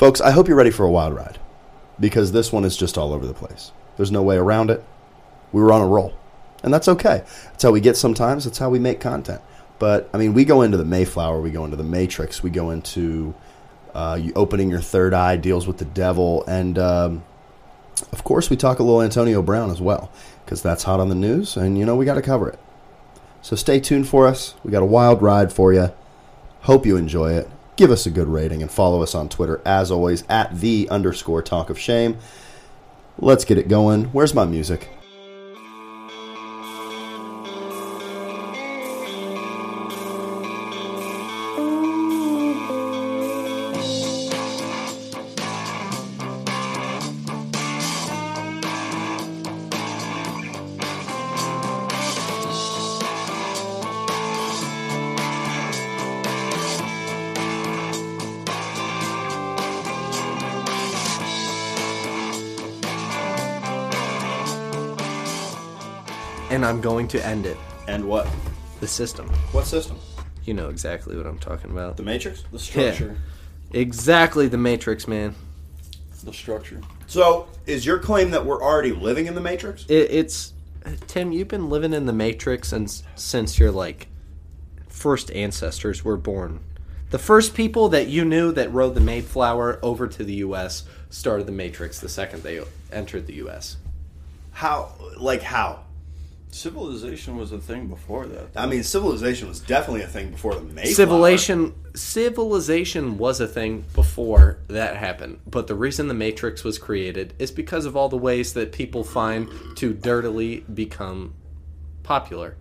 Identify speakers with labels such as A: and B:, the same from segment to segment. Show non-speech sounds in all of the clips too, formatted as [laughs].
A: Folks, I hope you're ready for a wild ride because this one is just all over the place. There's no way around it. We were on a roll, and that's okay. That's how we get sometimes. That's how we make content. But I mean, we go into the Mayflower, we go into the Matrix, we go into uh, you opening your third eye, deals with the devil, and um, of course, we talk a little Antonio Brown as well because that's hot on the news, and you know we got to cover it. So stay tuned for us. We got a wild ride for you. Hope you enjoy it. Give us a good rating and follow us on Twitter as always at the underscore talk of shame. Let's get it going. Where's my music?
B: I'm going to end it.
A: And what?
B: The system.
A: What system?
B: You know exactly what I'm talking about.
A: The Matrix?
C: The structure.
B: Exactly the Matrix, man.
C: The structure.
A: So, is your claim that we're already living in the Matrix?
B: It, it's Tim. You've been living in the Matrix since since your like first ancestors were born. The first people that you knew that rode the Mayflower over to the U.S. started the Matrix the second they entered the U.S.
A: How? Like how?
C: Civilization was a thing before that.
A: I mean, civilization was definitely a thing before the Mayflower.
B: Civilization civilization was a thing before that happened, but the reason the Matrix was created is because of all the ways that people find to dirtily become popular.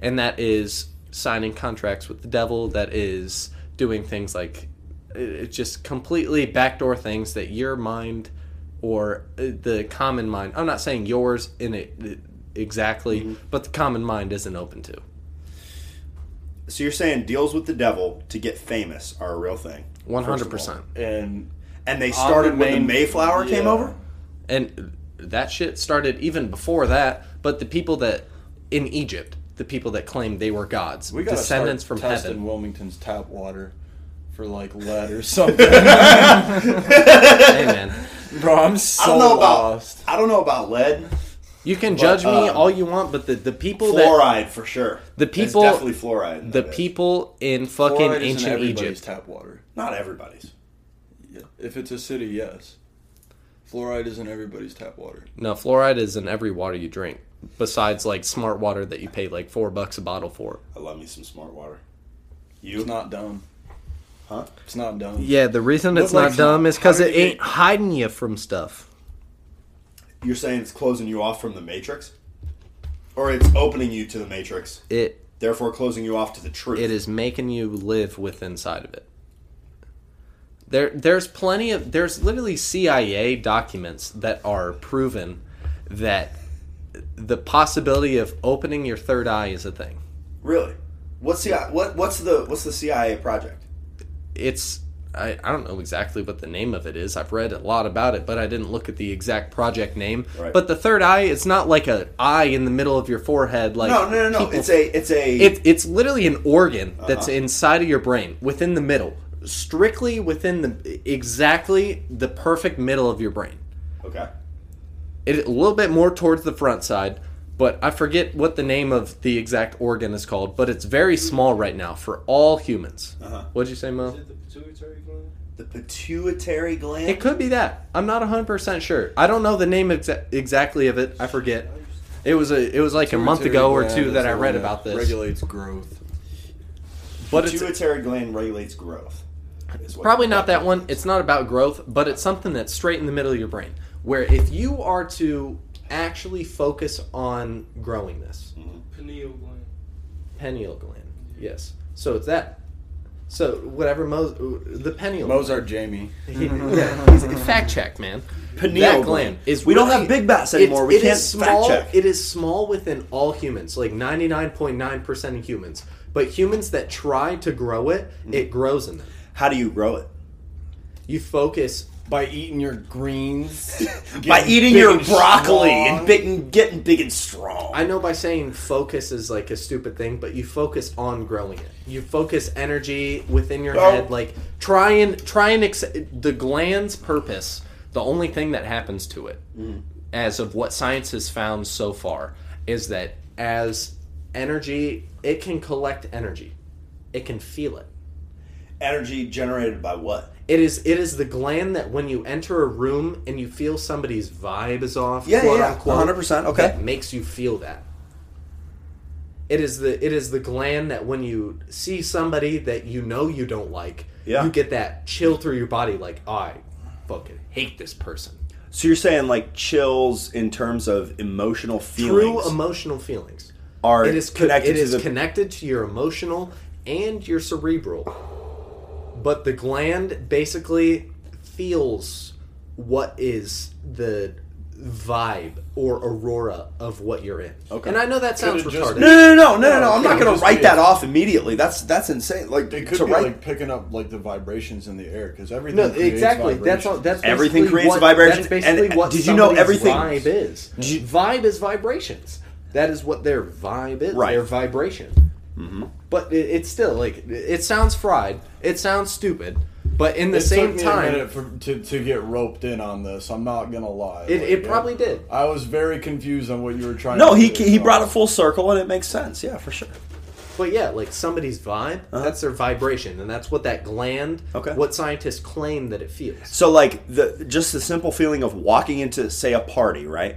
B: And that is signing contracts with the devil, that is doing things like it just completely backdoor things that your mind or uh, the common mind, I'm not saying yours in it exactly, mm-hmm. but the common mind isn't open to.
A: So you're saying deals with the devil to get famous are a real thing?
B: One hundred percent.
C: And
A: And they started
C: On the
A: when the
C: main-
A: Mayflower came over?
B: and that shit started even before that. But the people that in Egypt, the people that claimed they were gods,
C: we
B: descendants
C: start
B: from
C: testing
B: heaven.
C: Wilmington's tap water for like lead or something. [laughs]
B: hey man,
C: Bro, I'm so
A: I don't know about
C: lost.
A: I don't know about lead.
B: You can judge me
A: um,
B: all you want, but the the people that
A: Fluoride for sure.
B: The
A: It's
B: people-
A: definitely fluoride.
B: the
A: that bitch.
B: people in fucking
C: Fluoride isn't
B: ancient
C: everybody's
B: Egypt.
C: tap water.
A: not everybody's.
C: Yeah. If it's a city, yes. Fluoride isn't everybody's tap water.
B: No, fluoride is in every water you drink. Besides, like smart water that you pay like four bucks a bottle for.
A: I love me some smart water. You?
C: It's not dumb.
A: Huh?
C: It's not dumb.
B: Yeah, the reason it's not
A: like,
B: dumb is because it
A: do you-
B: ain't hiding you from stuff.
A: You're saying it's closing you off from the Matrix? Or it's opening you to the Matrix,
B: It
A: therefore closing you off to the truth.
B: it is making you live with inside of it. There, there's plenty of there's literally CIA documents that are proven that the possibility of opening your third eye is a thing.
A: Really? What's the what what's the what's the CIA project?
B: It's I, I don't know exactly what the name of it is. I've read a lot about it, but I didn't look at the exact project name.
A: Right.
B: But the third eye, it's not like a eye in the middle of your forehead. Like
A: No, no, no, no.
B: people
A: It's a it's a
B: It, it's literally an organ that's
A: Uh-huh.
B: inside of your brain, within the middle, strictly within the exactly the perfect middle of your brain.
A: Okay.
B: It a little bit more towards the front side, but I forget what the name of the exact organ is called. But it's very small right now for all humans.
A: Uh-huh.
B: What'd you say, Mo?
D: Is it the pituitary gland?
A: The pituitary gland?
B: It could be that. I'm not 100 percent sure. I don't know the name exa- exactly of it. I forget. It was a it was like a month ago or two that I read about this.
C: Regulates growth.
B: but it's
A: pituitary gland regulates growth. is what-
B: Probably not that one. It's not about growth, but it's something that's straight in the middle of your brain. Where if you are to actually focus on growing this
D: Pineal gland.
B: pineal gland, yes. So it's that. So whatever Mo, the pineal.
C: Mozart Jamie.
B: He, [laughs] yeah, [laughs] he's fact check, man.
A: Pineal
B: that
A: gland.
B: gland is.
A: We don't have big bats
B: it's-
A: anymore. We
B: it
A: can't
B: is
A: fact check.
B: It is small within all humans, like ninety nine point nine percent of humans. But humans that try to grow it,
A: Mm-hmm.
B: it grows in them.
A: How do you grow it?
B: you focus
C: By eating your greens. [laughs]
A: By eating your broccoli
C: strong.
A: and big getting big and strong.
B: I know by saying focus is like a stupid thing, but you focus on growing it. You focus energy within your
C: Oh.
B: head. Like try and try and ex- the gland's purpose. The only thing that happens to it, mm. as of what science has found so far, is that as energy, it can collect energy. It can feel it.
A: Energy generated by what?
B: It is it is the gland that when you enter a room and you feel somebody's vibe is off,
A: Yeah,
B: quote
A: yeah, yeah. 100%, okay.
B: that makes you feel that. It is the it is the gland that when you see somebody that you know you don't like,
A: Yeah.
B: you get that chill through your body, like "Oh, I fucking hate this person.
A: So you're saying like chills in terms of emotional feelings, True
B: emotional feelings.
A: are
B: it is
A: connected
B: it is
A: the
B: connected to your emotional and your cerebral but the gland basically feels what is the vibe or aurora of what you're in
A: Okay.
B: and i know that sounds
C: Could've just
B: retarded
A: No, no, no, no, no, no, no. I'm not going to write
C: be-
A: that off immediately. That's that's insane. Like
C: It could
A: to
C: be
A: write
C: like picking up like the vibrations in the air because everything.
B: no
C: creates
B: exactly that's all that's
A: Everything
B: basically
A: creates
B: what,
A: vibrations,
B: that's basically
A: and-
B: what
A: did you know everything-
B: vibe is vibe is vibrations that is what their vibe is
A: Right.
B: their vibration mm-hmm. But it, it's still like it sounds fried it sounds stupid but in the
C: It
B: same
C: took me
B: time
C: a minute for, to to get roped in on this. I'm not gonna lie.
B: It-
C: Like,
B: it probably did.
C: I was very confused on what you were trying.
A: No,
C: to
A: he
C: do,
A: he
C: so-
A: brought it full circle and it makes sense. Yeah, for sure.
B: But yeah, like somebody's vibe,
A: Uh-huh.
B: that's their vibration, and that's what that gland,
A: Okay.
B: what scientists claim that it feels.
A: So like the just the simple feeling of walking into say a party, right?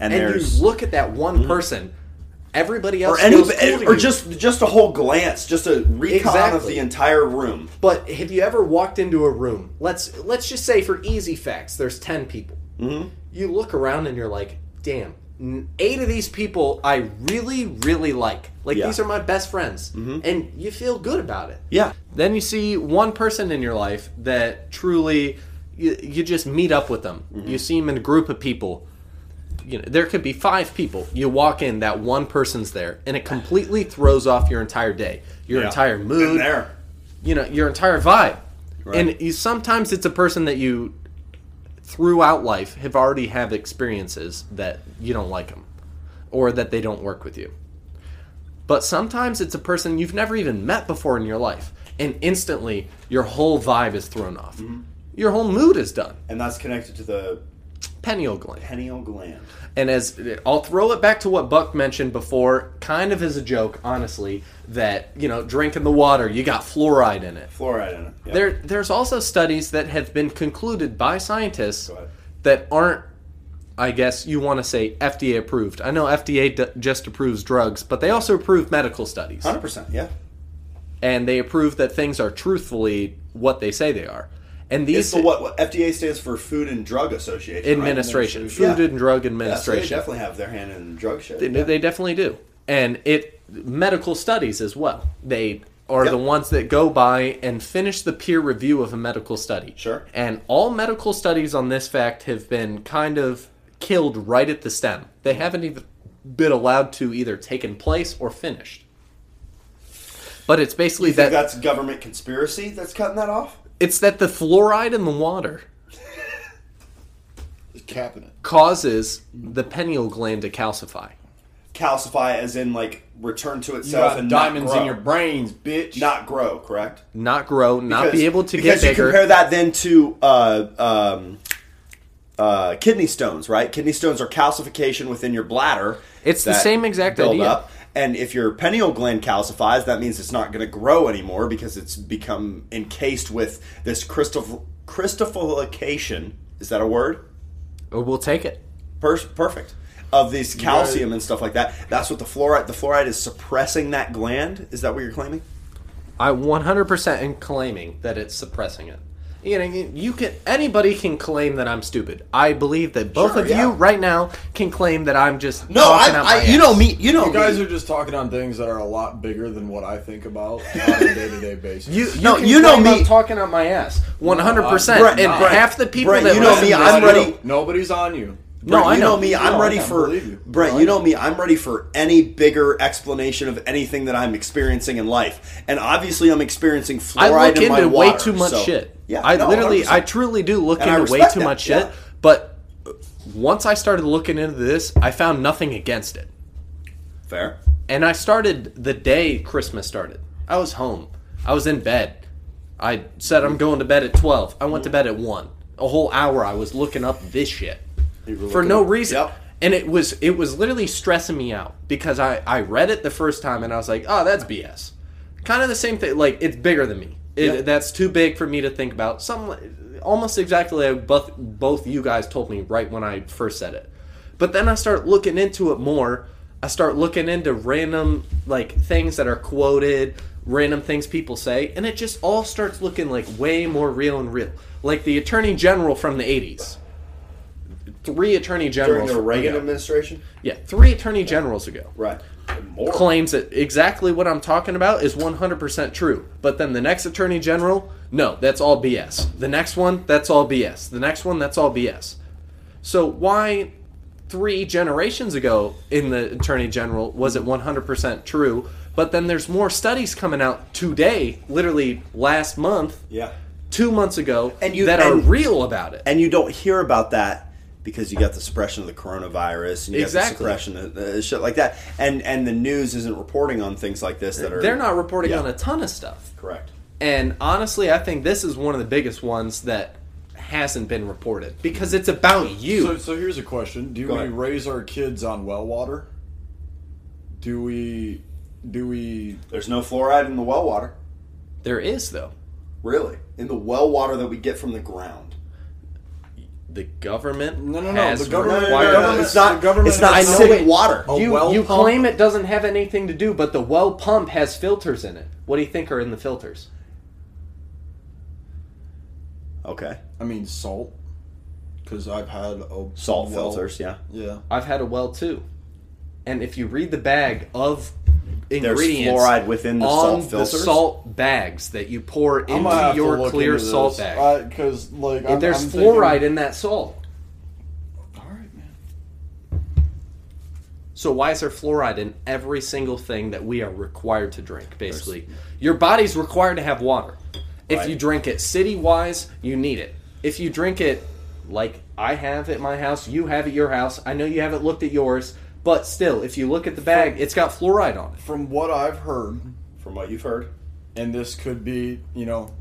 A: And,
B: And
A: there's
B: you look at that one person, everybody else
A: or any
B: cool
A: or just just a whole glance, just a recon of the entire room.
B: But have you ever walked into a room? Let's let's just say for easy facts, there's ten people. Mm-hmm. You look around and you're like, damn. Eight of these people I really, really like. Like
A: Yeah.
B: these are my best friends, and you feel good about it.
A: Yeah.
B: Then you see one person in your life that truly you, you just meet up with them.
A: Mm-hmm.
B: You see them in a group of people. You know, there could be five people. You walk in, that one person's there, and it completely throws off your entire day, your
A: Yeah.
B: entire
A: Been
B: mood,
A: there.
B: you know, your entire vibe.
A: Right.
B: And you, sometimes it's a person that you, throughout life, have already have experiences that you don't like them, or that they don't work with you. But sometimes it's a person you've never even met before in your life, and instantly your whole vibe is thrown off.
A: Mm-hmm.
B: Your whole mood is done.
A: And that's connected to the
B: Pineal gland.
A: pineal gland.
B: And as I'll throw it back to what Buck mentioned before, kind of as a joke, honestly, that you know, drinking the water, you got fluoride in it.
A: Fluoride in it. Yeah.
B: There, there's also studies that have been concluded by scientists that aren't, I guess you want to say FDA approved. I know FDA d- just approves drugs, but they also approve medical studies,
A: 100%, yeah.
B: and they approve that things are truthfully what they say they are. And
A: It's
B: these
A: the what, what FDA stands for Food and Drug Association.
B: administration,
C: Administration.
B: Food
A: Yeah.
B: and Drug
A: Yeah, so they
B: Administration,
A: definitely have their hand in drug shit.
B: They,
A: yeah.
B: they definitely do, and it medical studies as well. They are
A: Yep.
B: the ones that go by and finish the peer review of a medical study.
A: Sure.
B: And all medical studies on this fact have been kind of killed right at the stem. They haven't even been allowed to either taken place or finished. But it's basically that
A: that's government conspiracy that's cutting that off?
B: It's that the fluoride in the water
C: Just capping it.
B: causes the pineal gland to calcify.
A: Calcify as in like return to
C: You
A: itself
C: got
A: and
C: diamonds
A: not grow.
C: in your brains, bitch.
A: not grow, correct?
B: Not grow, not be able to get
A: because
B: get
A: you
B: bigger.
A: compare that then to uh, um, uh, kidney stones, right? Kidney stones are calcification within your bladder.
B: It's the
A: that
B: same exact
A: build
B: idea.
A: Up. And if your pineal gland calcifies, that means it's not going to grow anymore because it's become encased with this crystal crystallification. Is that a word?
B: Oh, we'll take it.
A: Per- perfect. Of this calcium and stuff like that. That's what the fluoride. The fluoride is suppressing that gland. Is that what you're claiming?
B: I 100% am claiming that it's suppressing it. You know, you can anybody can claim that I'm stupid. I believe that both
A: Sure,
B: of
A: yeah.
B: you right now can claim that I'm just
A: No,
B: talking
A: I,
B: out my
A: I, you
B: ass.
A: know me. You know
C: You guys
A: me.
C: are just talking on things that are a lot bigger than what I think about on a day to day basis.
B: You, you
A: No, you know me.
B: I'm talking out my ass 100.
C: No,
B: percent And
A: Brett,
B: half the people
A: Brett,
B: that
A: you know me, I'm ready-
C: Nobody's on you.
B: No, I
A: you know,
B: know.
A: me. I'm
C: No,
A: ready for
C: believe you.
A: Brent.
C: No,
A: you know me. I'm ready for any bigger explanation of anything that I'm experiencing in life, and obviously, I'm experiencing
B: I
A: fluoride
B: look
A: in my
B: into way too much
A: so-
B: shit.
A: Yeah,
B: I
A: no,
B: literally,
A: 100%.
B: I truly do look
A: And
B: into way too
A: that,
B: much shit.
A: yeah.
B: But uh, once I started looking into this, I found nothing against it.
A: fair.
B: And I started the day Christmas started. I was home. I was in bed. I said I'm going to bed at 12. I went to bed at 1. A whole hour I was looking up this shit. For no
A: up-
B: reason.
A: Yep.
B: And it was it was literally stressing me out because I I read it the first time and I was like, "Oh, that's BS." Kind of the same thing like it's bigger than me. It,
A: Yeah.
B: That's too big for me to think about. Some almost exactly like both both you guys told me right when I first said it. But then I start looking into it more. I start looking into random like things that are quoted, random things people say, and it just all starts looking like way more real and real. Like the attorney general from the 80s. Three attorney generals During
A: the Reagan
B: ago.
A: administration,
B: Yeah, three attorney generals ago
A: right? More.
B: claims that exactly what I'm talking about is 100% true. But then the next attorney general, no, that's all BS. The next one, that's all BS. The next one, that's all BS. So why three generations ago in the attorney general was it 100% true? But then there's more studies coming out today, literally last month,
A: Yeah.
B: two months ago,
A: And you-
B: that are real about it.
A: and you don't hear about that because you got the suppression of the coronavirus and you
B: Exactly.
A: got the suppression of uh, shit like that and and the news isn't reporting on things like this that are
B: They're not reporting
A: Yeah.
B: on a ton of stuff.
A: correct
B: And honestly, I think this is one of the biggest ones that hasn't been reported because it's about you.
C: So, so here's a question: Do
A: Go
C: we
A: ahead.
C: raise our kids on well water? Do we? Do we?
A: there's no fluoride in the well water
B: there is though.
A: really in the well water that we get from the ground
B: The government
C: No, no, no,
B: has
C: the government-
B: required-
C: no, no, no,
A: it's not
C: the government
A: it's not
C: has-
B: I know
A: acidic
B: it-
A: water
C: A
B: You,
C: well
B: you
C: pump-
B: claim it doesn't have anything to do, but the well pump has filters in it. What do you think are in the filters?
A: okay
C: I mean salt, because I've had a
A: salt
C: well-
A: filters yeah
C: Yeah.
B: I've had a well too. And if you read the bag of
A: there's
B: ingredients
A: fluoride within the
B: on
A: salt
B: the
A: filters
B: salt bags that you pour
C: I'm gonna
B: into
C: have to
B: your
C: look
B: clear
C: into
B: salt
C: this.
B: bag,
C: because like I'm,
B: there's
C: I'm
B: fluoride
C: thinking-
B: in that salt.
C: All right, man.
B: So why is there fluoride in every single thing that we are required to drink? Basically, your body's required to have water. If
A: Right.
B: you drink it city wise, you need it. If you drink it like I have at my house, you have at your house. I know you haven't looked at yours, but still, if you look at the bag, it's got fluoride on it.
C: From what I've heard,
A: from what you've heard
C: and this could be, you know,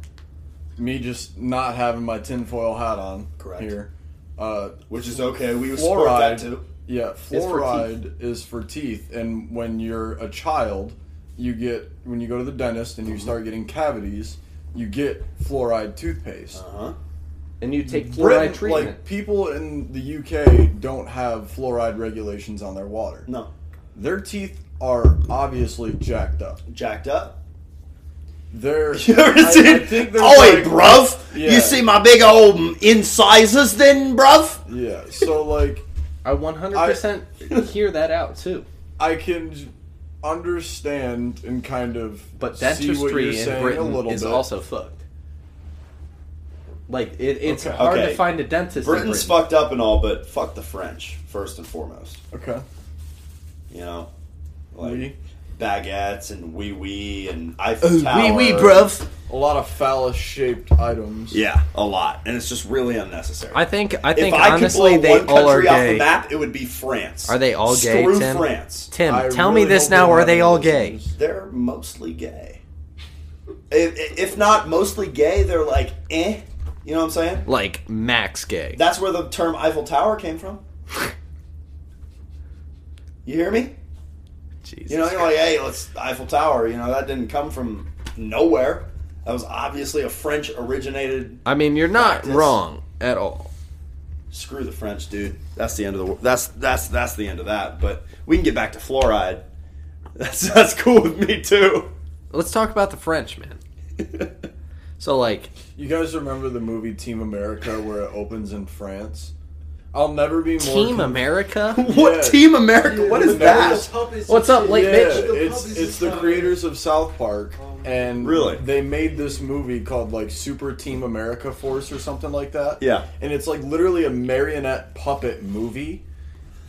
C: me just not having my tinfoil hat on
A: Correct.
C: here. Uh,
A: which is okay we support that
C: fluoride,
A: too
C: yeah,
B: for
C: fluoride is for teeth, and when you're a child, you get when you go to the dentist and you start getting cavities, you get fluoride toothpaste.
A: uh-huh
B: And you take fluoride
C: Britain,
B: treatment.
C: like people in the UK don't have fluoride regulations on their water.
A: no
C: Their teeth are obviously jacked up.
A: jacked up
C: They're [laughs]
A: You ever
C: I-
A: seen?
C: I think there's
A: oh,
C: like-
A: hey, bruv.
C: Yeah.
A: You see my big old incisors, then, bruv?
C: Yeah. So like
B: I 100% [laughs] hear that out too.
C: I can understand and kind of
B: But
C: see what
B: dentistry
C: you're
B: in
C: saying a
B: Britain
C: little
B: is
C: bit.
B: also fucked. Like it, it's
C: Okay.
B: hard
A: Okay.
B: to find a dentist.
A: Britain's
B: Britain.
A: fucked up and all, but fuck the French, first and foremost.
C: okay.
A: You know? Like
C: Oui.
A: baguettes and wee wee and Eiffel Tower.
B: Wee wee, bruv.
C: A lot of phallus shaped items.
A: Yeah, a lot. And it's just really unnecessary.
B: I think. I
A: if
B: think
A: I
B: honestly,
A: could blow
B: they
A: one
B: all are
A: country off the
B: gay.
A: map, it would be France.
B: Are they all gay,
A: Screw
B: Tim?
A: France.
B: Tim,
C: I
B: tell
C: really
B: me this now. Are they all gay?
A: They're mostly gay. If, if not mostly gay, they're like, eh. You know what I'm saying?
B: Like max gay.
A: That's where the term Eiffel Tower came from. You hear me?
B: Jesus.
A: You know, you're like, hey, let's Eiffel Tower. You know, that didn't come from nowhere. That was obviously a French originated.
B: I mean, you're not
A: Practice.
B: wrong at all.
A: Screw the French, dude. That's the end of the. That's that's that's the end of that. But we can get back to fluoride. [laughs] That's that's cool with me too.
B: Let's talk about the French, man. [laughs] So, like,
C: You guys remember the movie Team America where it opens in France? I'll never be more.
B: Team
C: con-
B: America. [laughs]
A: What
C: Yeah.
A: Team America? What is
C: Remember
A: that?
B: What's up,
D: shit.
B: late
C: Yeah,
B: bitch?
C: it's
D: puppets
C: it's the
D: stuff.
C: creators of South Park, oh. and
A: Really?
C: they made this movie called like Super Team America Force or something like that.
A: Yeah.
C: and it's like literally a marionette puppet movie,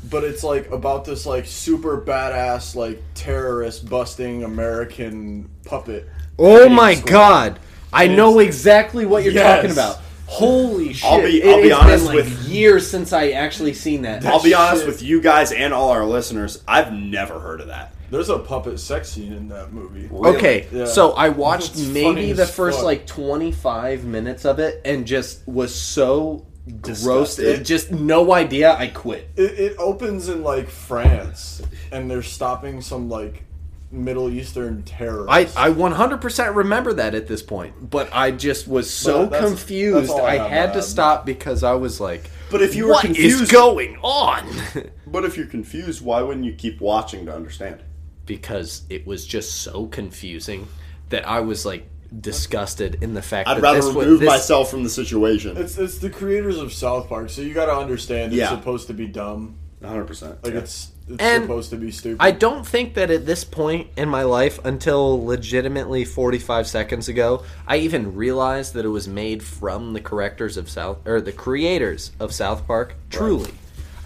C: but it's like about this like super badass like terrorist busting American puppet.
B: Oh my
C: squad.
B: god! I
C: And
B: know exactly what you're
C: Yes.
B: talking about. Holy shit!
A: I'll be- I'll be
B: it's
A: honest
B: been, like,
A: with-
B: years since I actually seen that.
A: I'll be honest
C: shit.
A: with you guys and all our listeners. I've never heard of that.
C: There's a puppet sex scene in that movie.
A: Really?
B: Okay,
C: Yeah.
B: so I watched
C: It's
B: maybe the first
C: fuck.
B: like 25 minutes of it and just was so grossed.
A: Disgusted?
B: Just no idea. I quit.
C: It, it opens in like France, and they're stopping some like Middle Eastern terrorists.
B: I, I 100% remember that at this point, but I just was so
C: that's-
B: confused.
C: that's I
B: I had
C: to
B: to stop because I was like,
A: But if you were
B: "What is
A: confused-
B: going on?" [laughs]
A: But if you're confused, why wouldn't you keep watching to understand?
B: because it was just so confusing that I was like disgusted in the fact
A: I'd
B: that
A: rather
B: this was
A: remove
B: this,
A: myself from the situation.
C: It's it's the creators of South Park, so you got to understand it's
A: Yeah.
C: supposed to be dumb.
A: 100. percent
C: Like it's it's
B: And
C: supposed to be stupid.
B: I don't think that at this point in my life, until legitimately 45 seconds ago, I even realized that it was made from the correctors of South or the creators of South Park. Truly,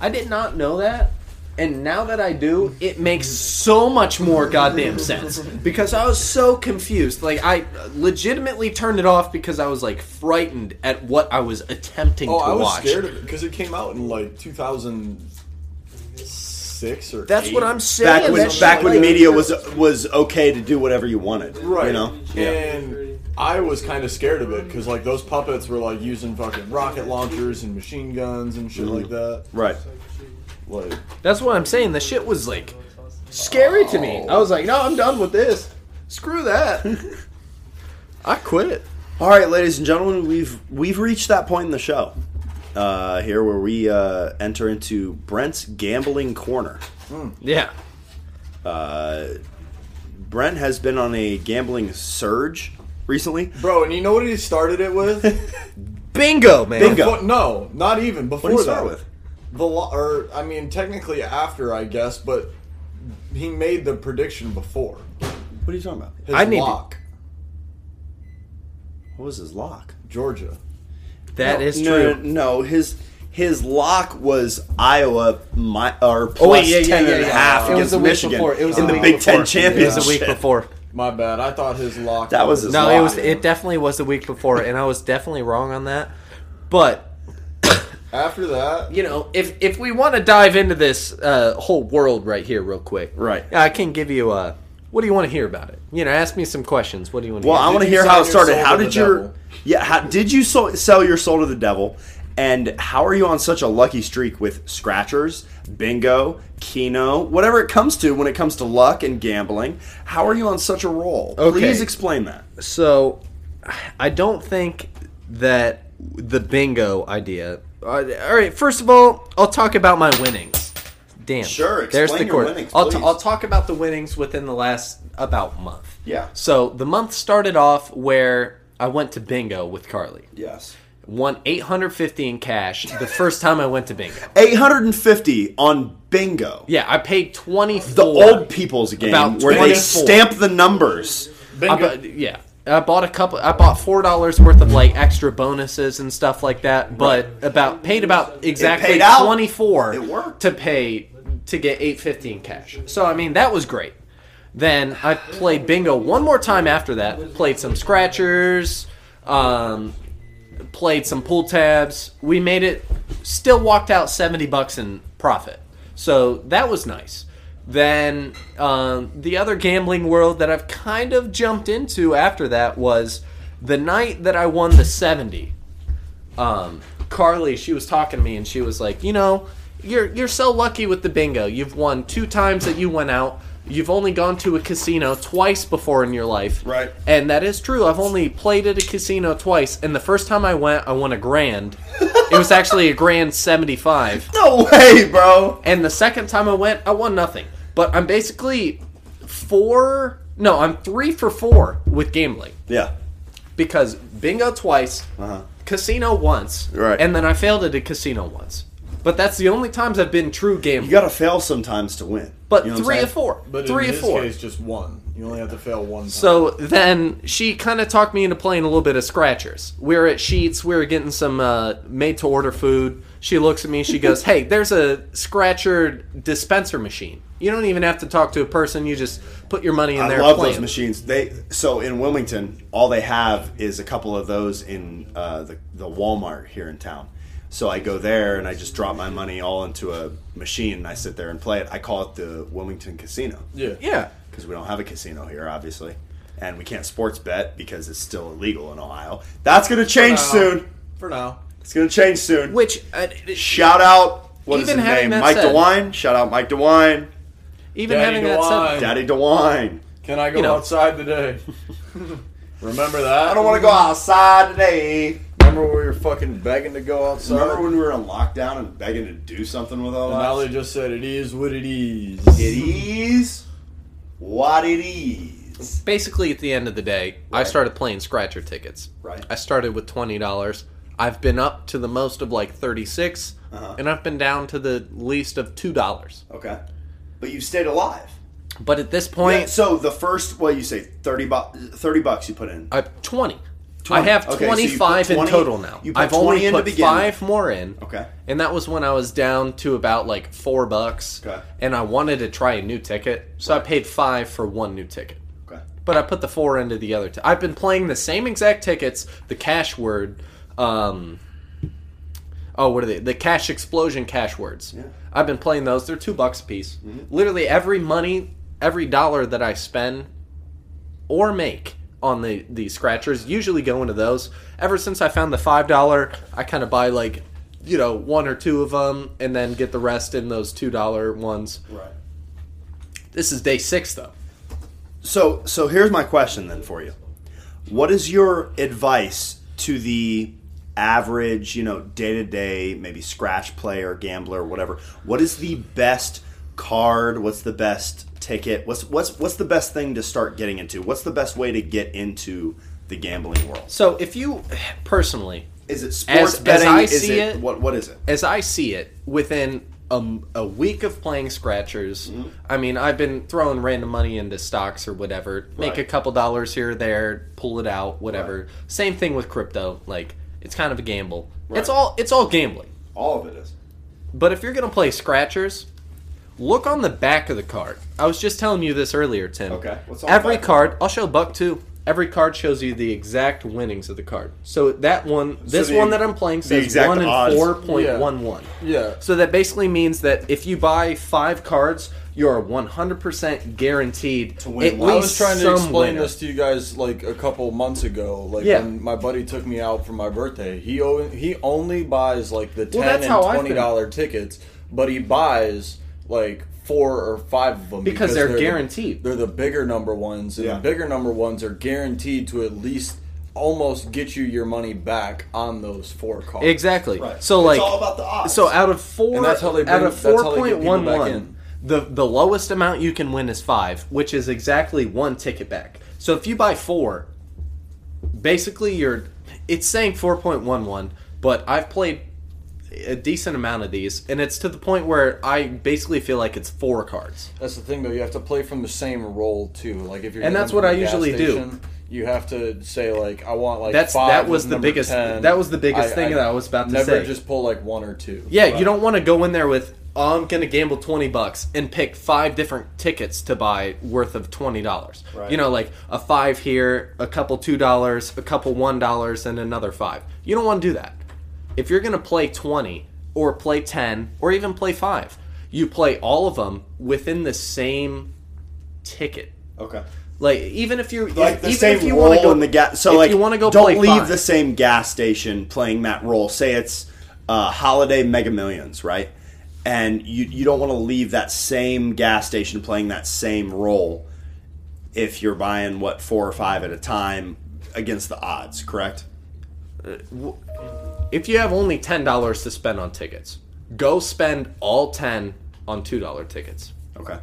B: I did not know that, and now that I do, it makes so much more goddamn sense because I was so confused. Like I legitimately turned it off because I was like frightened at what I was attempting
C: oh,
B: to
C: I was
B: watch.
C: scared of it because it came out in like 2006 or
B: That's what. I'm saying.
A: Back when
B: That
A: back when
B: like-
A: media was was okay to do whatever you wanted,
C: right.
A: You know,
C: and I was kind of scared of it because like those puppets were like using fucking rocket launchers and machine guns and shit like mm-hmm. that.
A: right?
C: Like
B: That's what I'm saying. The shit was like scary to me. I was like, no, I'm done with this. Screw that. [laughs] I quit.
A: All right, ladies and gentlemen, we've we've reached that point in the show uh, here where we uh, enter into Brent's gambling corner.
B: Yeah.
A: Uh, Brent has been on a gambling surge recently.
C: bro, and you know what he started it with? [laughs]
B: Bingo, man.
A: Bingo.
C: Before- no, not even before
A: What did he
C: that.
A: start with?
C: The lo- or I mean, technically after, I guess, but he made the prediction before.
A: What are you talking about?
C: His
B: I need to-
C: lock,
A: What was his lock?
C: Georgia.
B: That is
A: no,
B: true.
A: No, no, his his lock was Iowa my, or plus
B: Oh wait, yeah, yeah,
A: 10
B: yeah,
A: and a
B: yeah.
A: half
B: It was
A: against
B: the week
A: Michigan
B: before. It was
A: in
B: the
A: the
B: week
A: Big Ten
B: before.
A: championship.
B: It was the week before.
C: My bad. I thought his lock.
A: That was his
B: No,
A: lock.
B: it was. It definitely was the week before, and I was definitely wrong on that. But
C: After that,
B: you know, if if we want to dive into this uh, whole world right here, real quick,
A: Right.
B: I can give you a. What do you want to hear about it? You know, ask me some questions. What do you want to
A: Well,
B: hear?
A: I want to hear how it started. How did your
C: devil?
A: yeah? How, did you so, sell your soul to the devil? And how are you on such a lucky streak with scratchers, bingo, keno, whatever it comes to when it comes to luck and gambling? How are you on such a roll?
B: Okay.
A: Please explain that.
B: So, I don't think that the bingo idea. All right, first of all, I'll talk about my winnings. Damn.
A: Sure,
B: There's the
A: your
B: cord.
A: winnings,
B: I'll, t-
A: please.
B: I'll talk about the winnings within the last about month.
A: Yeah.
B: So the month started off where I went to bingo with Carly.
A: Yes.
B: Won 850 in cash the first time I went to bingo.
A: 850 on bingo.
B: Yeah, I paid 24.
A: The old people's game
B: About
A: where they stamp the numbers.
B: I
C: bingo.
B: bu- yeah. I bought a couple. I bought four dollars worth of like extra bonuses and stuff like that. But about paid about exactly
A: paid
B: twenty four
A: It worked.
B: to pay to get eight fifty in cash. So I mean that was great. Then I played bingo one more time after that. Played some scratchers. Um, played some pull tabs. We made it. Still walked out seventy bucks in profit. So that was nice. Then um, the other gambling world that I've kind of jumped into after that was the night that I won the seventy. Um, Carly, she was talking to me and she was like, you know, you're you're so lucky with the bingo. You've won two times that you went out. You've only gone to a casino twice before in your life.
A: Right.
B: And that is true. I've only played at a casino twice, and the first time I went, I won a grand. it was actually a grand 75.
A: No way, bro.
B: And the second time I went, I won nothing. But I'm basically four. No, I'm three for four with gambling
A: Yeah.
B: because bingo twice,
A: Uh-huh.
B: casino once,
A: Right.
B: and then I failed at a casino once. But that's the only times I've been true
A: game.
B: You
A: got to fail sometimes to win.
B: But
A: You know
B: three
A: saying?
B: or four,
C: But
B: three
C: in
B: or
C: his
B: four.
C: case, just one. You only have to fail one time.
B: So then she kind of talked me into playing a little bit of scratchers. We were at Sheetz. We were getting some uh, made-to-order food. She looks at me. She goes, "Hey, there's a scratcher dispenser machine. You don't even have to talk to a person. You just put your money in
A: I
B: there."
A: I love
B: playing.
A: those machines. They so in Wilmington, all they have is a couple of those in uh, the the Walmart here in town. So I go there and I just drop my money all into a machine and I sit there and play it. I call it the Wilmington Casino
C: yeah.
B: Yeah.
A: because we don't have a casino here, obviously, and we can't sports bet because it's still illegal in Ohio. That's going to change
C: now.
A: soon.
C: For now.
A: It's going to change soon.
B: Which uh,
A: Shout out. What is
B: Even
A: his
B: having
A: name?
B: that
A: Mike
B: said-
A: DeWine. Shout out Mike DeWine.
B: even
C: Daddy
B: having that
C: DeWine.
B: said,
A: Daddy DeWine.
C: Can I go
B: You know.
C: outside today? [laughs] Remember that?
A: I don't want to go outside today.
C: Remember when we were fucking begging to go outside?
A: Remember when we were in lockdown and begging to do something with all
C: And now they just said it is what it is.
A: It is what it is.
B: basically at the end of the day, I started playing scratcher tickets.
A: Right.
B: I started with twenty dollars. I've been up to the most of like thirty
A: Uh-huh.
B: and I've been down to the least of two dollars.
A: Okay, but you've stayed alive.
B: But at this point,
A: Yeah, so the first, what you say, thirty bucks, thirty bucks you put in.
B: I twenty.
A: 20.
B: I have
A: Okay, so
B: twenty in total now. I've
A: 20
B: only put five more in.
A: Okay.
B: And that was when I was down to about like four bucks.
A: Okay.
B: And I wanted to try a new ticket, so I paid five for one new ticket.
A: Okay.
B: But I put the four into the other. T- I've been playing the same exact tickets. The cash word. Um, oh, what are they? The cash explosion cash words.
A: Yeah. Mm-hmm.
B: I've been playing those. They're two bucks a piece. Literally every money, every dollar that I spend or make on the the scratchers usually go into those. Ever since I found the five dollar, I kind of buy like you know one or two of them, and then get the rest in those two dollar ones.
A: Right.
B: This is day six though.
A: So, so here's my question then for you. What is your advice to the average, you know, day to day, maybe scratch player, gambler, whatever? What is the best card? What's the best ticket? What's what's what's the best thing to start getting into? What's the best way to get into the gambling world?
B: So if you personally,
A: Is it sports
B: as
A: betting?
B: I
A: is
B: see
A: it,
B: it-
A: what what is it?
B: as I see it, within a, a week of playing scratchers,
A: Mm-hmm.
B: I mean, I've been throwing random money into stocks or whatever, make
A: Right.
B: a couple dollars here or there, pull it out, whatever. Same thing with crypto. Like it's kind of a gamble. It's all it's all gambling.
A: All of it is.
B: But if you're gonna play scratchers, look on the back of the card. I was just telling you this earlier, Tim.
A: Okay. What's on
B: Every
A: back?
B: card, I'll show Buck too. Every card shows you the exact winnings of the card. So that one, this
A: the-
B: one that I'm playing says
A: exact
B: one and
A: odds.
B: four point one one.
C: Yeah.
B: So that basically means that if you buy five cards, you are 100% guaranteed to
A: win
B: at
A: one.
C: I
B: least
C: was trying to
B: some
C: explain
B: winner.
C: this to you guys like a couple months ago. Like
B: Yeah.
C: when my buddy took me out for my birthday, he o- he only buys like the ten
B: Well, that's
C: and
B: I've
C: twenty dollar tickets, but he buys like four or five of them
B: Because they're
C: the-
B: guaranteed.
C: they're the bigger number ones, and
A: Yeah.
C: the bigger number ones are guaranteed to at least almost get you your money back on those four cards.
B: Exactly.
A: Right.
B: So
A: It's
B: like,
A: all about the.
B: So out of four,
C: And that's how they bring, out
B: of
C: that's
B: four
C: how they get
B: point
C: people
B: one
C: back
B: one,
C: in.
B: the the lowest amount you can win is five, which is exactly one ticket back. So if you buy four, basically you're it's saying four point one one, but I've played a decent amount of these, and it's to the point where I basically feel like it's four cards.
C: That's the thing, though. You have to play from the same role too. Like if you're
B: And that's what I
C: I
B: usually do.
C: You have to say like, I want like
B: That's-
C: five
B: that was the biggest-
C: 10.
B: that was the biggest thing that I was about to
C: never
B: say.
C: just pull like one or two.
B: Yeah,
A: Right.
B: you don't want to go in there with oh, I'm gonna gamble twenty bucks and pick five different tickets to buy worth of twenty dollars.
A: Right.
B: You know, like a five here, a couple two dollars, a couple one dollars, and another five. You don't want to do that. If you're gonna play twenty or play ten or even play five, you play all of them within the same ticket.
A: Okay.
B: Like even if you
A: Like the
B: even
A: same
B: if you wanna go,
A: in the gas. So like,
B: you want to go
A: don't leave
B: five,
A: the same gas station playing that role. Say it's uh, Holiday Mega Millions, right? And you you don't want to leave that same gas station playing that same role if you're buying what four or five at a time against the odds. Correct.
B: If you have only ten dollars to spend on tickets, go spend all ten on two dollar tickets.
A: Okay.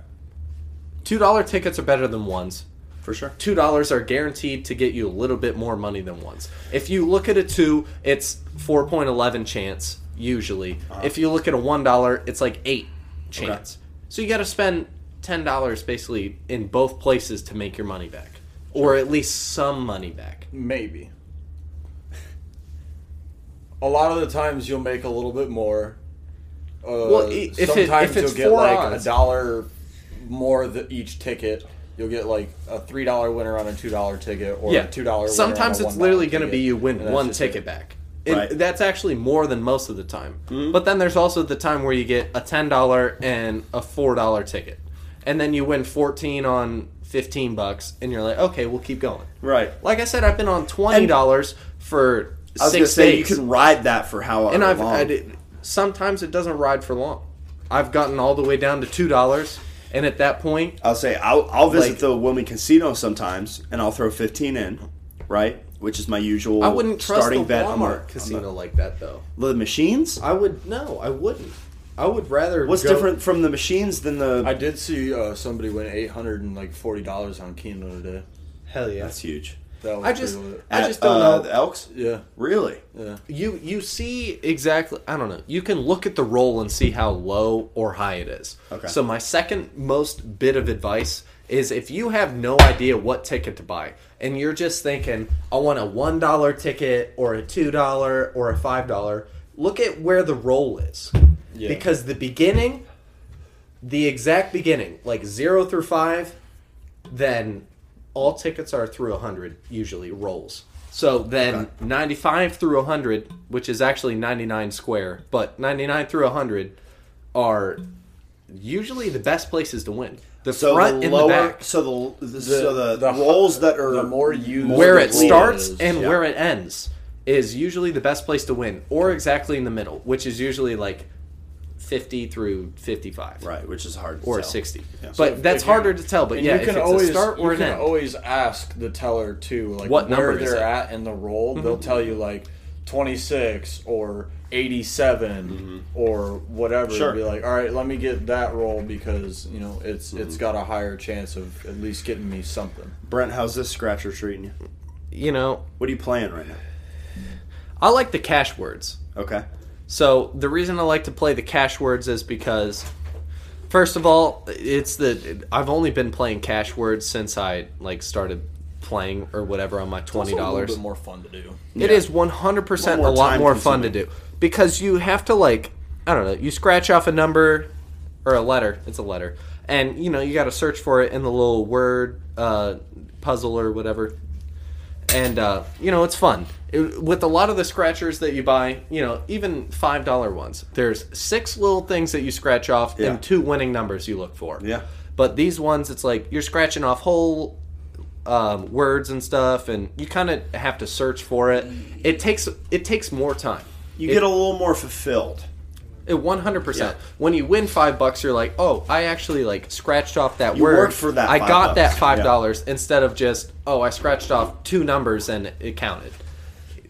B: Two dollar tickets are better than ones.
A: For sure.
B: Two dollars are guaranteed to get you a little bit more money than ones. If you look at a two, it's four point eleven chance. usually. Uh-huh. If you look at a one dollar, it's like eight chance. So you got to spend ten dollars basically in both places to make your money back, or at least some money back.
C: Maybe. A lot of the times you'll make a little bit more. Uh,
B: Well, i- if it-
C: sometimes
B: if it's
C: you'll get like
B: odds.
C: a dollar more the, each ticket. You'll get like a three dollar winner on a two dollar ticket, or
B: yeah,
C: a two dollar. Winner.
B: Sometimes it's literally going to be you win one ticket
C: it.
B: back. And
A: Right.
B: That's actually more than most of the time.
C: Mm-hmm.
B: But then there's also the time where you get a ten dollar and a four dollar ticket, and then you win fourteen on fifteen bucks, and you're like, okay, we'll keep going.
A: Right.
B: Like I said, I've been on twenty dollars for
A: I was
B: six
A: gonna say
B: days,
A: you can ride that for how
B: and I've
A: long.
B: I did, sometimes it doesn't ride for long. I've gotten all the way down to two dollars, and at that point,
A: I'll say I'll, I'll visit
B: Like-
A: the Wilmington Casino sometimes, and I'll throw fifteen in, right? Which is my usual.
B: I wouldn't trust
A: starting
B: the
A: bet on the,
B: Walmart
A: on
B: casino like that though.
A: the, the machines.
B: I would no, I wouldn't. I would rather.
A: What's
B: go-
A: different from the machines than the?
C: I did see uh, somebody win eight hundred and like forty dollars on Keno today.
B: Hell yeah!
A: That's huge.
C: That was
B: I just,
C: lit.
B: I just don't
A: uh,
B: know.
A: the Elks.
C: yeah,
A: Really?
C: yeah.
B: You you see exactly. I don't know. You can look at the roll and see how low or high it is.
A: Okay.
B: So my second most bit of advice is if you have no idea what ticket to buy and you're just thinking I want a one dollar ticket or a two dollar or a five dollar, look at where the roll is.
C: Yeah.
B: Because the beginning, the exact beginning, like zero through five, then all tickets are through 100 usually rolls so then
A: Okay.
B: 95 through 100 which is actually 99 square but 99 through 100 are usually the best places to win the
A: So
B: front
A: the
B: and
A: lower,
B: the back
A: so the, the so the,
C: the
A: rolls that are
C: the more used
B: where it starts
C: is.
B: and
A: Yeah.
B: where it ends is usually the best place to win or exactly in the middle which is usually like 50 through 55
A: right, which is hard to
B: or
A: tell.
B: 60
A: Yeah.
B: but
C: So
B: that's
C: if you-
B: harder to tell but yeah
C: you
B: if
C: can
B: it's
C: always
B: a start or
C: you
B: an
C: can
B: end
C: always ask the teller too, like
B: What
C: where
B: number
C: they're
B: it?
C: at in the roll. Mm-hmm. They'll tell you like twenty six or eighty mm-hmm. or whatever.
A: Sure.
C: Be like, all right, let me get that roll because you know it's it's mm-hmm. got a higher chance of at least getting me something.
A: Brent, how's this scratcher treating you?
B: you know
A: What are you playing right now?
B: I like the cash words.
A: Okay.
B: So the reason I like to play the cash words is because, first of all, it's the I've only been playing cash words since I like started playing or whatever on my twenty
C: It's also a little
B: dollars.
C: bit more fun to do.
B: It
A: Yeah.
B: is one hundred percent
A: A
B: a
A: lot more
B: lot fun to do because you have to like I don't know. You scratch off a number or a letter. It's a letter, and you know you got to search for it in the little word uh, puzzle or whatever. And uh, you know it's fun It- with a lot of the scratchers that you buy. You know even five dollar ones. There's six little things that you scratch off
A: Yeah.
B: and two winning numbers you look for.
A: Yeah.
B: But these ones, it's like you're scratching off whole um, words and stuff, and you kind of have to search for it. It takes it takes more time.
A: You
B: It-
A: get a little more fulfilled.
B: It one hundred percent.
A: Yeah.
B: When you win five bucks, you're like, oh, I actually like scratched off that
A: You
B: word.
A: worked for that
B: I got
A: bucks.
B: that five
A: Yeah.
B: dollars instead of just oh, I scratched off two numbers and it counted.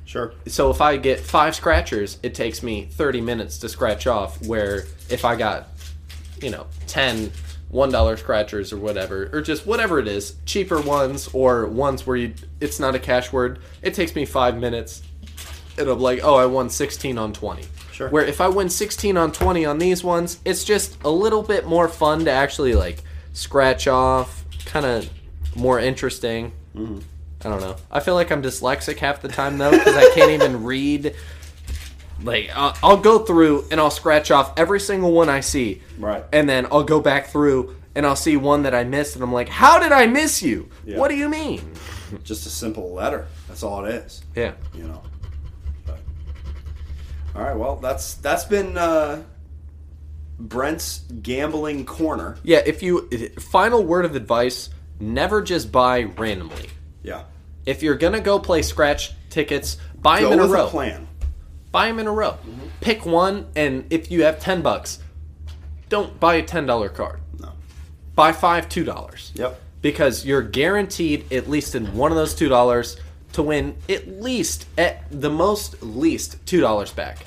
A: Sure.
B: So if I get five scratchers, it takes me thirty minutes to scratch off. Where if I got, you know, ten one dollar scratchers or whatever, or just whatever it is, cheaper ones or ones where you it's not a cash word, it takes me five minutes. And I'm like, oh, I won sixteen on twenty.
A: Sure.
B: Where if I win 16 on 20 on these ones, it's just a little bit more fun to actually like scratch off, kind of more interesting.
A: Mm-hmm.
B: I don't know. I feel like I'm dyslexic half the time though because I can't even read. Like I'll, I'll go through and I'll scratch off every single one I see,
A: Right.
B: And then I'll go back through and I'll see one that I missed, and I'm like, "How did I miss you?
A: Yeah.
B: What do you mean?"
A: Just a simple letter. That's all it is.
B: Yeah.
A: You know. All right. Well, that's that's been uh, Brent's gambling corner.
B: Yeah, if you final word of advice, never just buy randomly.
A: Yeah.
B: If you're gonna go play scratch tickets, buy
A: Go
B: them in a row.
A: a plan.
B: Buy them in a row.
A: Mm-hmm.
B: Pick one, and if you have ten bucks, don't buy a ten dollar card.
A: No.
B: Buy five two dollars.
A: Yep.
B: Because you're guaranteed at least in one of those two dollars to win at least at the most least two dollars back.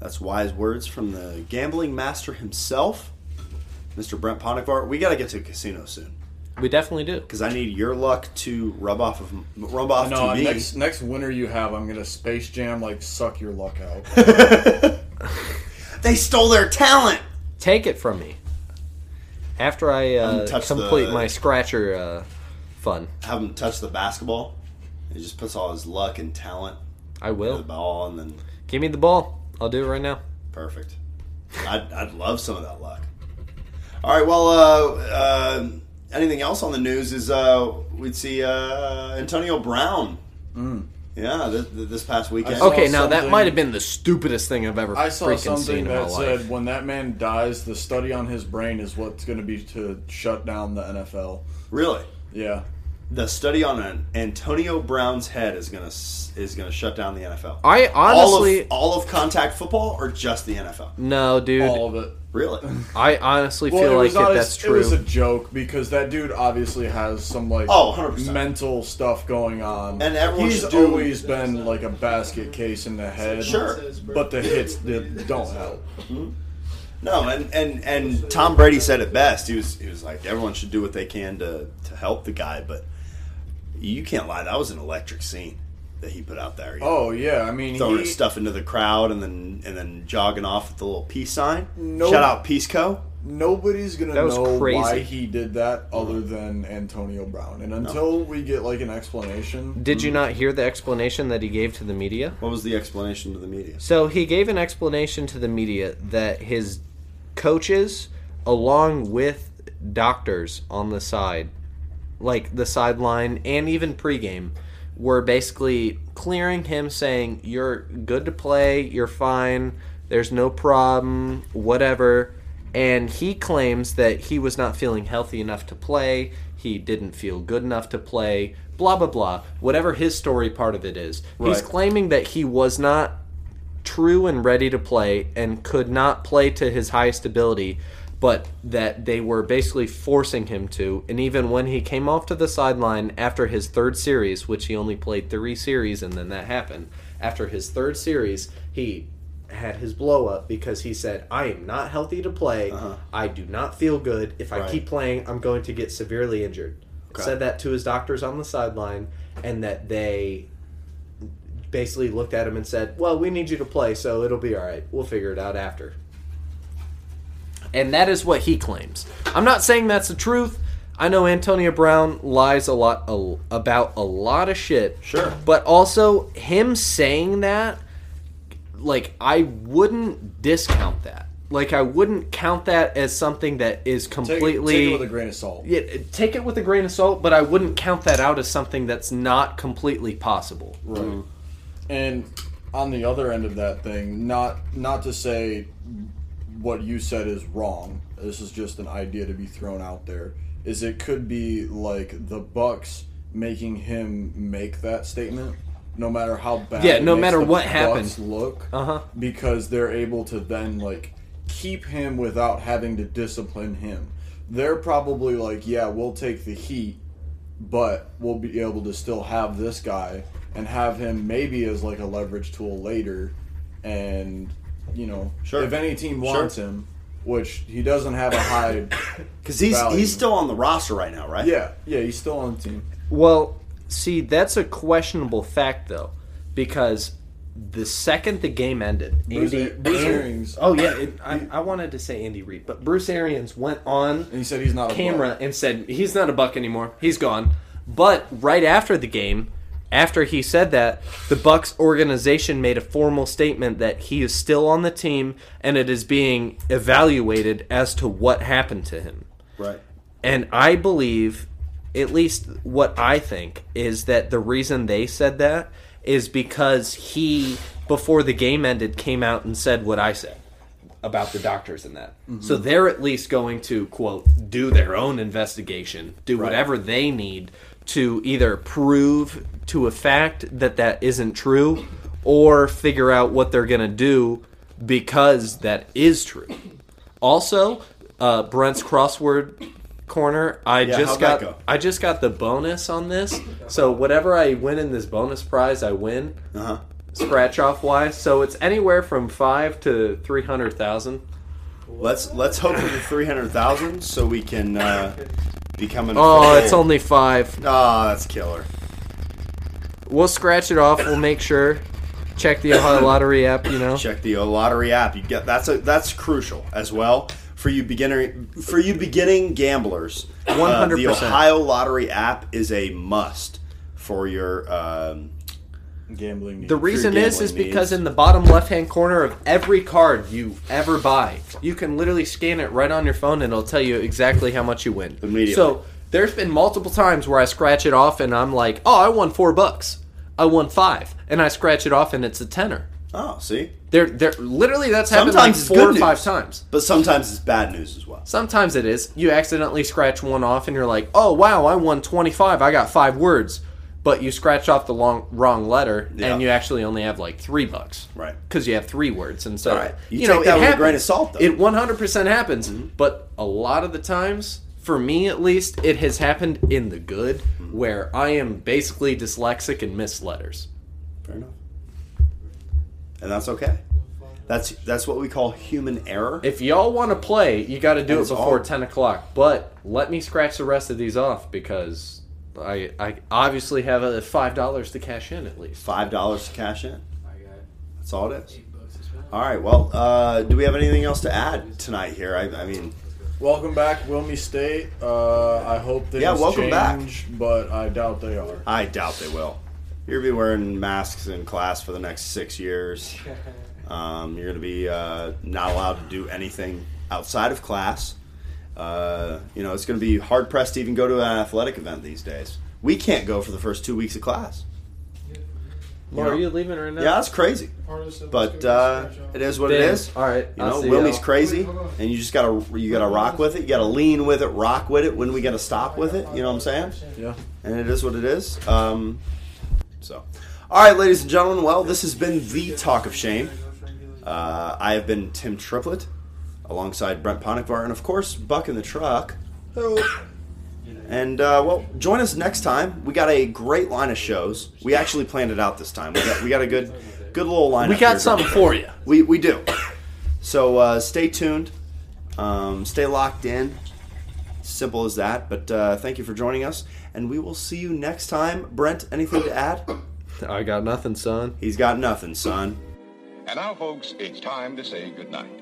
A: That's wise words from the gambling master himself, Mr. Brent Ponigvar. We got to get to a casino soon.
B: We definitely do.
A: because I need your luck to rub off of rub off
C: No,
A: to me.
C: next next winter you have, I'm gonna Space Jam like suck your luck out. [laughs]
A: they stole their talent.
B: Take it from me. After I uh,
A: Untouch
B: complete
A: the-
B: my scratcher uh, fun,
A: Have him touch the basketball. He just puts all his luck and talent
B: I
A: in the
B: will.
A: ball, and then
B: Give me the ball. I'll do it right now.
A: perfect. I'd, I'd love some of that luck. All right. Well, uh, uh, anything else on the news is uh, we'd see uh, Antonio Brown. Yeah, this, this past weekend.
B: Okay, now that might have been the stupidest thing I've ever
C: I saw
B: freaking
C: something
B: seen in my
C: that
B: life.
C: said when that man dies, the study on his brain is what's going to be to shut down the NFL.
A: Really?
C: Yeah,
A: The study on an Antonio Brown's head is gonna is gonna shut down the NFL.
B: I honestly,
A: all of all of contact football or just the NFL?
B: no, dude.
C: all of it.
A: Really? [laughs]
B: I honestly
C: Well,
B: feel
C: it
B: like
C: was
B: if
C: a-
B: that's
C: It was
B: true.
C: a joke because that dude obviously has some like
A: Oh, 100%.
C: mental stuff going on,
A: And everyone
C: he's
A: should do-
C: always been like a basket case in the head.
A: Sure.
C: but the hits don't help. Mm-hmm.
A: No, and, and and Tom Brady said it best. He was he was like everyone should do what they can to to help the guy, but you can't lie. That was an electric scene that he put out there. you know,
C: Oh yeah, I mean
A: throwing
C: he,
A: his stuff into the crowd and then and then jogging off with the little peace sign.
C: No-
A: Shout out Peace Co.
C: nobody's gonna
B: That was
C: know
B: crazy.
C: why he did that mm-hmm. other than Antonio Brown, and until we get like an explanation,
B: Did you mm. not hear the explanation that he gave to the media?
A: What was the explanation to the media?
B: So he gave an explanation to the media that his coaches, along with doctors on the side, like the sideline and even pregame, were basically clearing him, saying, You're good to play, you're fine, there's no problem, whatever. And he claims that he was not feeling healthy enough to play, he didn't feel good enough to play, blah, blah, blah. Whatever his story part of it is. He's claiming that he was not true and ready to play and could not play to his highest ability, but that they were basically forcing him to. And even when he came off to the sideline after his third series, which he only played three series and then that happened, after his third series, he had his blow up because he said, I am not healthy to play.
A: Uh-huh.
B: I do not feel good. If I
A: Right.
B: keep playing, I'm going to get severely injured.
A: Okay.
B: Said that to his doctors on the sideline, and that they basically looked at him and said, "Well, we need you to play, so it'll be all right. We'll figure it out after." And that is what he claims. I'm not saying that's the truth. I know Antonio Brown lies a lot a, about a lot of shit.
A: Sure.
B: But also him saying that like I wouldn't discount that. Like I wouldn't count that as something that is completely
C: take it with a grain of salt.
B: yeah, take it with a grain of salt, but I wouldn't count that out as something that's not completely possible.
C: Right. And on the other end of that thing, not not to say what you said is wrong. This is just an idea to be thrown out there. Is it could be like the Bucs making him make that statement, no matter how bad.
B: Yeah, no matter what
C: Bucks
B: happened.
C: look,
B: Uh-huh.
C: because they're able to then like keep him without having to discipline him. They're probably like, yeah, we'll take the heat, but we'll be able to still have this guy and have him maybe as like a leverage tool later and you know
A: Sure.
C: if any team
A: Sure.
C: wants him which he doesn't have a high [coughs]
A: Because he's
C: Value.
A: he's still on the roster right now, right?
C: yeah yeah he's still on the team
B: Well, see, that's a questionable fact though, because the second the game ended,
C: Bruce-
B: Andy,
C: Bruce Arians-
B: Oh yeah, it, I, I wanted to say Andy Reid, but Bruce Arians went on
C: and he said he's not a
B: camera
C: Buck.
B: and said he's not a buck anymore. He's gone. But right after the game, after he said that, the Bucs organization made a formal statement that he is still on the team and it is being evaluated as to what happened to him.
A: Right.
B: And I believe, at least what I think, is that the reason they said that is because he, before the game ended, came out and said what I said about the doctors and that. Mm-hmm. So they're at least going to, quote, do their own investigation, do whatever they need to either prove to a fact that that isn't true or figure out what they're going to do because that is true. Also, uh, Brent's crossword corner. I
A: Yeah,
B: just got
A: go?
B: I just got the bonus on this. So whatever I win in this bonus prize, I win
A: Uh huh.
B: scratch off wise. So it's anywhere from five to three hundred thousand.
A: Let's let's hope for the three hundred thousand so we can uh, becoming.
B: Oh,
A: full-
B: it's only five.
A: Oh, that's killer.
B: We'll scratch it off. We'll make sure. Check the Ohio [coughs] Lottery app. You know.
A: Check the Ohio lottery app. You get that's a that's crucial as well for you beginner for you beginning gamblers. uh,
B: 100%.
A: the Ohio Lottery app is a must for your. Um,
C: Gambling. needs.
B: The reason is is
A: gambling
B: because
A: needs.
B: in the bottom left hand corner of every card you ever buy, you can literally scan it right on your phone and it'll tell you exactly how much you win.
A: Immediately.
B: So there's been multiple times where I scratch it off and I'm like, oh, I won four bucks. I won five, and I scratch it off and it's a tenner.
A: oh, see,
B: There, there, literally that's happened
A: Sometimes
B: like four or five
A: news.
B: times.
A: but sometimes it's bad news as well.
B: Sometimes it is. You accidentally scratch one off and you're like, oh wow, I won 25. I got five words. But you scratch off the long, wrong letter
A: Yeah.
B: and you actually only have like three bucks.
A: Right.
B: Because you have three words. And so,
A: Right. You
B: you,
A: take
B: know,
A: that
B: it
A: with a
B: happens.
A: grain of salt, though.
B: It 100% happens. But a lot of the times, for me at least, it has happened in the good
A: Mm-hmm.
B: where I am basically dyslexic and miss letters.
A: Fair enough. And that's okay. That's that's what we call human error.
B: If y'all want to play, you got to do
A: And
B: it before
A: all-
B: 10 o'clock. But let me scratch the rest of these off because I I obviously have a five dollars to cash in at least.
A: Five dollars to cash in.
D: I got
A: That's all it is.
D: eight bucks to spend.
A: All right. Well, uh, do we have anything else to add tonight here? I, I mean,
C: Welcome back, Wilmy State. Uh, I hope things
A: Yeah, welcome back.
C: but I doubt they are.
A: I doubt they will. You're gonna be wearing masks in class for the next six years. [laughs] Um, you're gonna be uh, not allowed to do anything outside of class. Uh, you know, it's gonna be hard pressed to even go to an athletic event these days. We can't go for the first two weeks of class.
B: Well,
A: know?
B: are you leaving right now?
A: Yeah, that's crazy.
D: Part of the stuff
A: But uh, it is what it
B: Damn.
A: is.
B: All right.
A: You know,
B: see
A: Wilmy's
B: y'all.
A: crazy,
D: Hold on.
A: and you just gotta you gotta rock with it. You gotta lean with it, rock with it. When we gotta stop with it, you know what I'm saying?
C: Yeah.
A: And it is what it is. Um, so, all right, ladies and gentlemen. Well, this has been the talk of shame. Uh, I have been Tim Triplett, alongside Brent Ponikvar, and of course Buck in the truck. And uh, well, join us next time. We got a great line of shows. We actually planned it out this time. We got we got a good good little line.
B: We got something for you.
A: We we do. So uh, stay tuned. Um, stay locked in. Simple as that. But uh, thank you for joining us, and we will see you next time. Brent, anything to add?
B: I got nothing, son.
A: He's got nothing, son.
E: And now, folks, it's time to say goodnight.